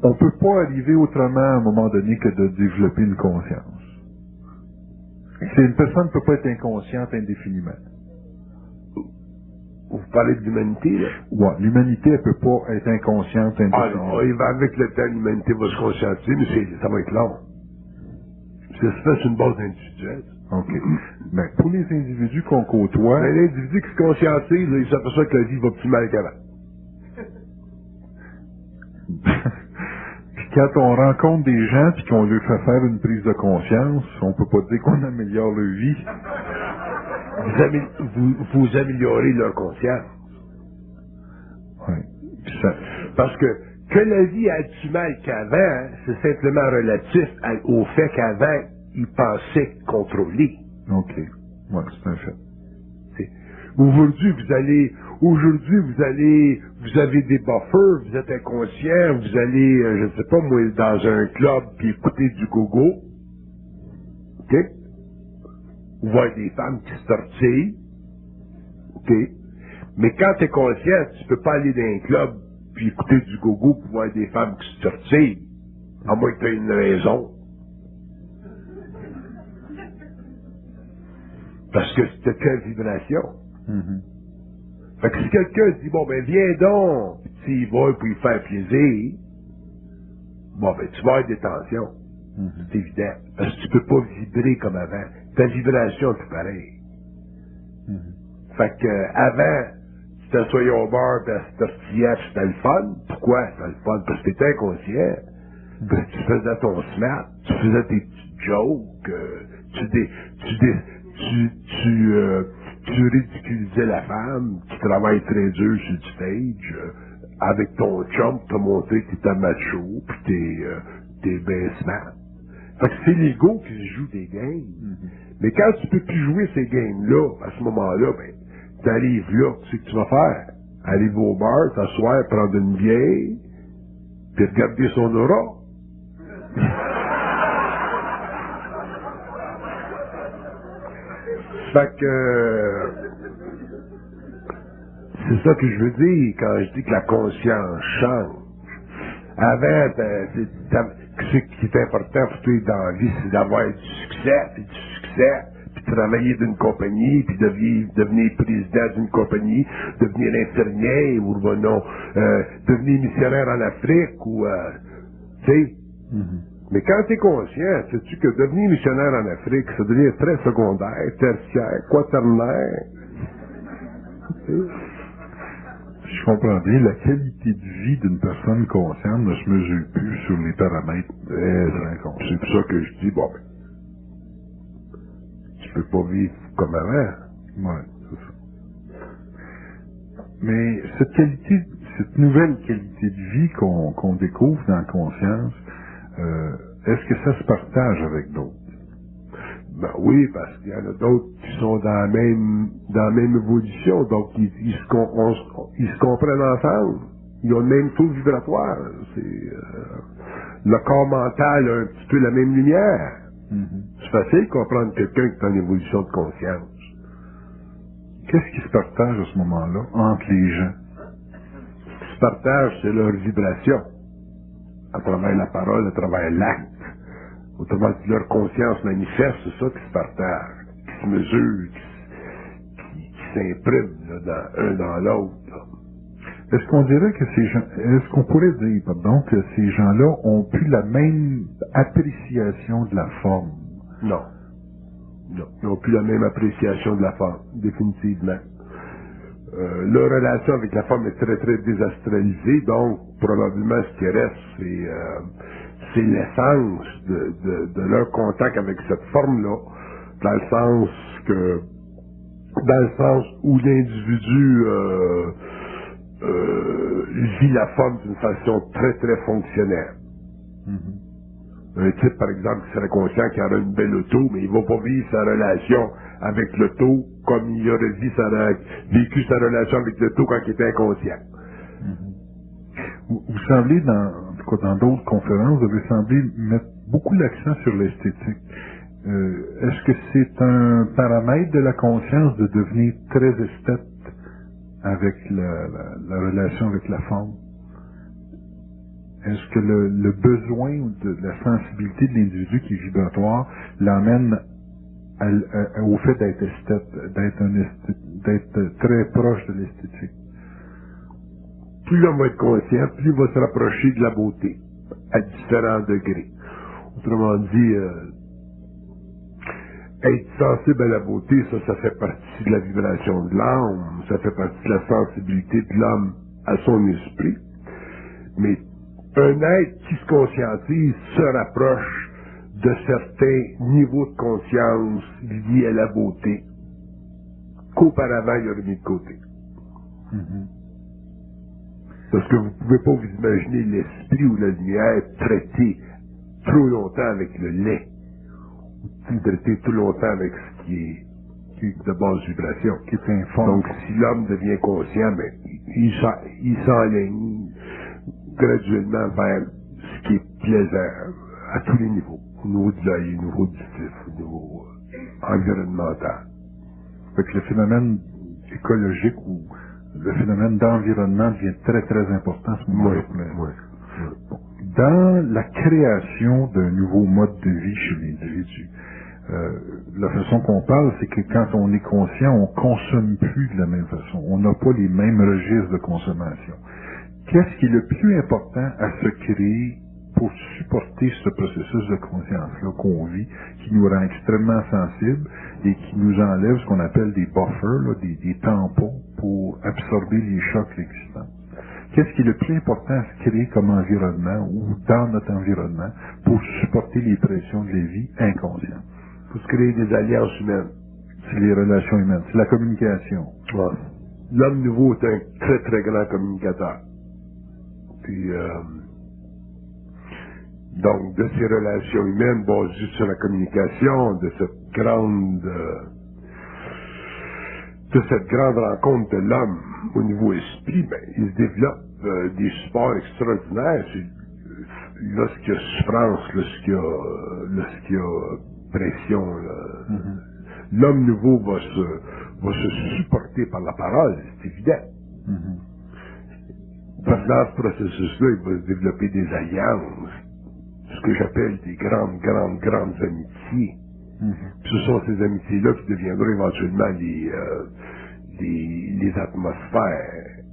on peut pas arriver autrement à un moment donné que de développer une conscience. C'est une personne ne peut pas être inconsciente indéfiniment. Vous parlez de l'humanité, là? Ouais, l'humanité, elle peut pas être inconsciente Ah indéfiniment. non, il va avec le temps, l'humanité va se conscientiser, mais c'est- ça va être long. Ça se fait sur une base individuelle. OK. Mais pour les individus qu'on côtoie, Un individu qui se conscientise, il s'aperçoit que la vie va plus mal qu'avant. Puis quand on rencontre des gens puis qu'on leur fait faire une prise de conscience, on peut pas dire qu'on améliore leur vie. Vous, amé- vous, vous améliorez leur conscience. Puis ça, Parce que que la vie a du mal qu'avant, c'est simplement relatif à- au fait qu'avant, ils pensaient contrôler. OK. Ouais, c'est un fait. Aujourd'hui, vous allez, aujourd'hui, vous allez, vous avez des buffers, vous êtes inconscient, vous allez, euh, je ne sais pas moi, dans un club puis écouter du gogo. OK? Vous voyez des femmes qui se tortillent. OK? Mais quand tu es conscient, tu peux pas aller dans un club puis écouter du gogo pour voir des femmes qui se tortillent. À moins que tu une raison. Parce que c'était quelle vibration. Mhm. Fait que si quelqu'un dit, bon, ben, viens donc, y vas pour lui faire plaisir, bon, ben, tu vas avoir des tensions. Mhm. C'est évident. Parce que tu peux pas vibrer comme avant. Ta vibration, c'est pareil. Mhm. Fait que, euh, avant, tu t'assoyais au bar, tortillais, puis c'était le fun. Pourquoi? C'était le fun? Parce que t'étais inconscient. Parce que tu faisais ton smart, tu faisais tes petites jokes, euh, tu, dé, tu, dé, tu, tu, euh, tu ridiculisais la femme qui travaille très dur sur le stage. euh, avec ton chum, t'as montré que t'étais macho, puis t'es, euh, t'es smart. Fait que c'est l'ego qui joue des games. Mais quand tu peux plus jouer ces games-là, à ce moment-là, ben, t'arrives là, tu sais que tu vas faire? Arrive au bar, t'asseoir, prendre une bière, puis regarder son aura. fait que, c'est ça que je veux dire quand je dis que la conscience change. Avant, t'as- ce qui est important pour toi dans la vie, c'est d'avoir du succès, puis du succès, puis travailler d'une compagnie, puis devenir, devenir président d'une compagnie, devenir infirmier, ou non, euh, devenir missionnaire en Afrique, ou, euh, tu sais. Mhm. Mais quand tu es conscient, sais-tu que devenir missionnaire en Afrique, ça devient très secondaire, tertiaire, quaternaire? Je comprends bien, la qualité de vie d'une personne consciente ne se mesure plus sur les paramètres très inconscients. C'est pour ça que je dis, bon, ben, tu peux pas vivre comme avant. Mais cette qualité, cette nouvelle qualité de vie qu'on découvre dans la conscience, euh, est-ce que ça se partage avec d'autres? Ben oui, parce qu'il y en a d'autres qui sont dans la même dans la même évolution, donc ils, ils se, on ils se comprennent ensemble. Ils ont le même taux vibratoire. C'est euh, le corps mental a un petit peu la même lumière. C'est facile de comprendre quelqu'un qui est en évolution de conscience. Qu'est-ce qui se partage à ce moment-là entre les gens? Ce qu'ils se partagent, c'est leur vibration. À travers la parole, à travers l'acte. Autrement dit, leur conscience manifeste, c'est ça qui se partage, qui se mesure, qui, qui, s'imprime un dans l'autre. Est-ce qu'on dirait que ces gens, est-ce qu'on pourrait dire, pardon, que ces gens-là ont plus la même appréciation de la forme? Non. Non. Ils n'ont plus la même appréciation de la forme, définitivement. Euh, leur relation avec la forme est très, très désastralisée, donc probablement ce qui reste, c'est euh, c'est l'essence de, de, leur contact avec cette forme-là, dans le sens que dans le sens où l'individu euh, euh, vit la forme d'une façon très, très fonctionnelle. Un type, par exemple, qui serait conscient qu'il aurait une belle auto, mais il va pas vivre sa relation avec l'auto comme il aurait sa, vécu sa relation avec l'auto quand il était inconscient. Vous, vous semblez, dans, en tout cas dans d'autres conférences, vous avez semblé mettre beaucoup l'accent sur l'esthétique. Euh, Est-ce que c'est un paramètre de la conscience de devenir très esthète avec la, la- la relation avec la forme? Est-ce que le, le besoin de la sensibilité de l'individu qui est vibratoire l'emmène à au fait d'être esthète, d'être d'être très proche de l'esthétique? Plus l'homme va être conscient, plus il va se rapprocher de la beauté, à différents degrés. Autrement dit, euh, être sensible à la beauté, ça, ça fait partie de la vibration de l'âme, ça fait partie de la sensibilité de l'homme à son esprit. Mais un être qui se conscientise se rapproche de certains niveaux de conscience liés à la beauté qu'auparavant il aurait mis de côté. Parce que vous ne pouvez pas vous imaginer l'esprit ou la lumière traiter trop longtemps avec le lait. Ou traiter tout longtemps avec ce qui est, qui est de basse vibration. Qui est. Donc, si l'homme devient conscient, ben, il s'en- il s'enligne graduellement vers ce qui est plaisant à tous les niveaux. Au niveau de l'œil, au niveau auditif, au niveau euh, environnemental. Fait que le phénomène écologique ou le phénomène d'environnement devient très très important ce moment-là. pour le- Dans la création d'un nouveau mode de vie chez l'individu, euh, la façon qu'on parle, c'est que quand on est conscient, on consomme plus de la même façon. On n'a pas les mêmes registres de consommation. Qu'est-ce qui est le plus important à se créer pour supporter ce processus de conscience-là qu'on vit, qui nous rend extrêmement sensibles et qui nous enlève ce qu'on appelle des buffers, là, des, des tampons pour absorber les chocs de l'existence. Qu'est-ce qui est le plus important à se créer comme environnement ou dans notre environnement pour supporter les pressions de la vie inconsciente? Faut se créer des alliances humaines. C'est les relations humaines, c'est la communication. Ouais. L'homme nouveau est un très très grand communicateur. Puis, euh, donc, de ces relations humaines basées sur la communication, de cette grande, euh, de cette grande rencontre de l'homme au niveau esprit, ben, il se développe euh, des supports extraordinaires. Lorsqu'il y a souffrance, lorsqu'il y a, lorsqu'il y a pression, là, l'homme nouveau va se, va se supporter par la parole, c'est évident. Que dans ce processus-là, il va se développer des alliances, ce que j'appelle des grandes, grandes, grandes amitiés. Puis ce sont ces amitiés-là qui deviendront éventuellement les, euh, les, les atmosphères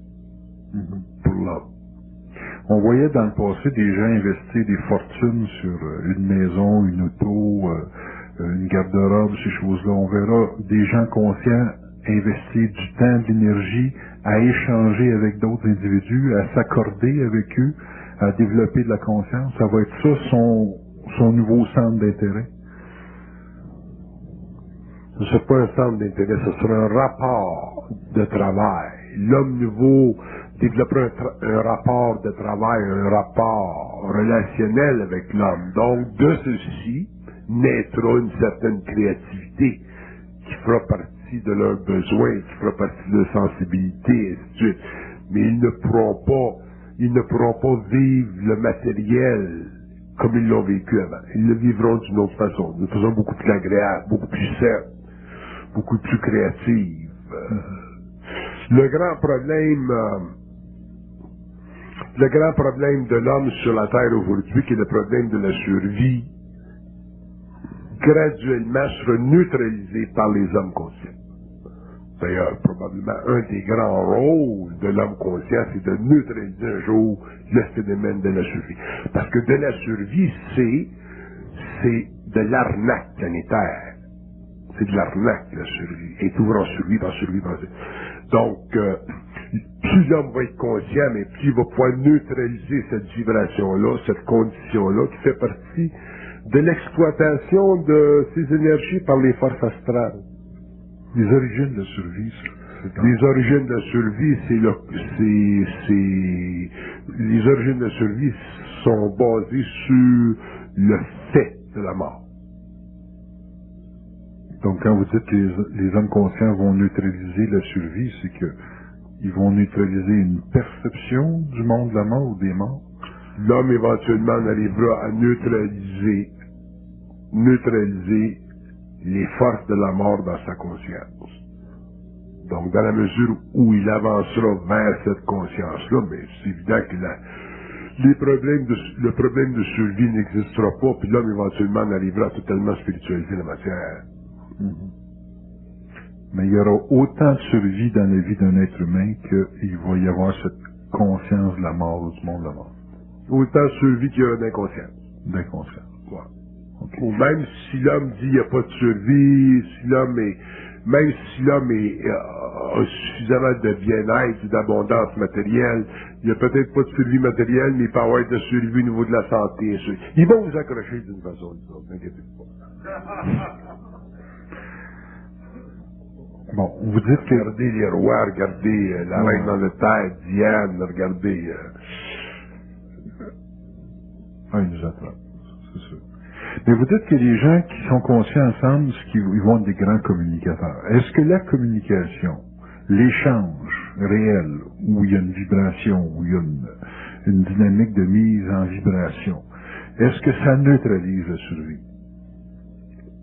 pour l'homme. On voyait dans le passé des gens investir des fortunes sur euh, une maison, une auto, euh, une garde-robe, ces choses-là. On verra des gens conscients investir du temps, de l'énergie à échanger avec d'autres individus, à s'accorder avec eux, à développer de la conscience. Ça va être ça son, son nouveau centre d'intérêt. Ce ne sera pas un centre d'intérêt, ce sera un rapport de travail. L'homme nouveau développera un, un rapport de travail, un rapport relationnel avec l'homme. Donc, de ceci naîtra une certaine créativité qui fera partie de leurs besoins, qui fera partie de leur sensibilité, et ainsi de suite. Mais ils ne pourront pas, ils ne pourront pas vivre le matériel comme ils l'ont vécu avant. Ils le vivront d'une autre façon, d'une façon beaucoup plus agréable, beaucoup plus saine, beaucoup plus créative. Euh, le grand problème, euh, le grand problème de l'homme sur la Terre aujourd'hui, qui est le problème de la survie, graduellement sera neutralisé par les hommes conscients. D'ailleurs, probablement un des grands rôles de l'homme conscient, c'est de neutraliser un jour le phénomène de la survie. Parce que de la survie, c'est, c'est de l'arnaque planétaire. C'est de l'arnaque, la survie. Et toujours en survie, en survie, en survie. Donc, euh, plus l'homme va être conscient, mais plus il va pouvoir neutraliser cette vibration-là, cette condition-là, qui fait partie de l'exploitation de ces énergies par les forces astrales. Les origines de survie, Les origines de survie, c'est le, c'est, c'est, les origines de survie sont basées sur le fait de la mort. Donc, quand vous dites que les, les hommes conscients vont neutraliser la survie, c'est que ils vont neutraliser une perception du monde de la mort ou des morts? L'homme éventuellement arrivera à neutraliser, neutraliser les forces de la mort dans sa conscience. Donc, dans la mesure où il avancera vers cette conscience-là, mais c'est évident que la, les problèmes de, le problème de survie n'existera pas, puis l'homme éventuellement arrivera à totalement spiritualiser la matière. Mais il y aura autant de survie dans la vie d'un être humain qu'il va y avoir cette conscience de la mort ou du monde de la mort, Autant de survie qu'il y a d'inconscience. d'inconscience. Ou même si l'homme dit qu'il n'y a pas de survie, si l'homme est, même si l'homme est, euh, a suffisamment de bien-être d'abondance matérielle, il n'y a peut-être pas de survie matérielle, mais il peut avoir de survie au niveau de la santé. Ils vont vous accrocher d'une façon ou d'une autre, pas. Bon, vous dites que Regardez les rois, regardez euh, la Ouais. reine d'Angleterre, Diane, regardez... euh, Ah, il nous attrape. Mais vous dites que les gens qui sont conscients ensemble, ils vont être des grands communicateurs. Est-ce que la communication, l'échange réel, où il y a une vibration, où il y a une, une dynamique de mise en vibration, est-ce que ça neutralise la survie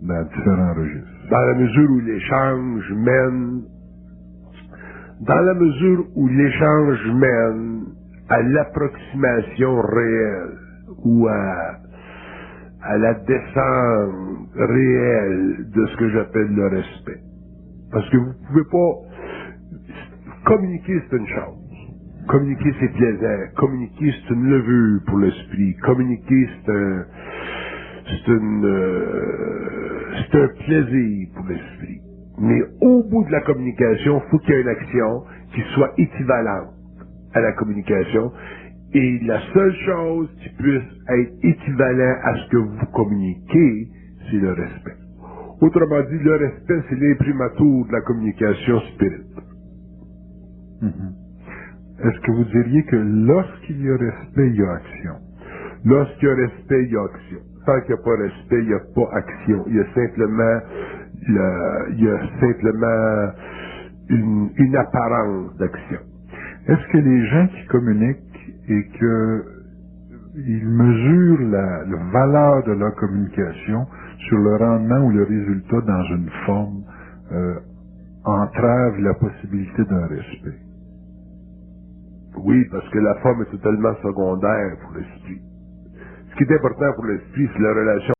dans différents registres? dans la mesure où l'échange mène, dans la mesure où l'échange mène à l'approximation réelle ou à, à la descente réelle de ce que j'appelle le respect. Parce que vous pouvez pas, communiquer c'est une chose. Communiquer c'est plaisant. Communiquer c'est une levure pour l'esprit. Communiquer c'est un, c'est une, euh, c'est un plaisir pour l'esprit. Mais au bout de la communication, faut qu'il y ait une action qui soit équivalente à la communication. Et la seule chose qui puisse être équivalent à ce que vous communiquez, c'est le respect. Autrement dit, le respect, c'est l'imprimatur de la communication spirit. Est-ce que vous diriez que lorsqu'il y a respect, il y a action? Lorsqu'il y a respect, il y a action. Tant qu'il n'y a pas respect, il n'y a pas action. Il y a simplement, le- il y a simplement une, une apparence d'action. Est-ce que les gens qui communiquent et que ils mesurent la, valeur de leur communication sur le rendement ou le résultat dans une forme euh, entravent la possibilité d'un respect? Oui, parce que la forme est totalement secondaire pour l'esprit. Ce qui est important pour l'esprit, c'est la relation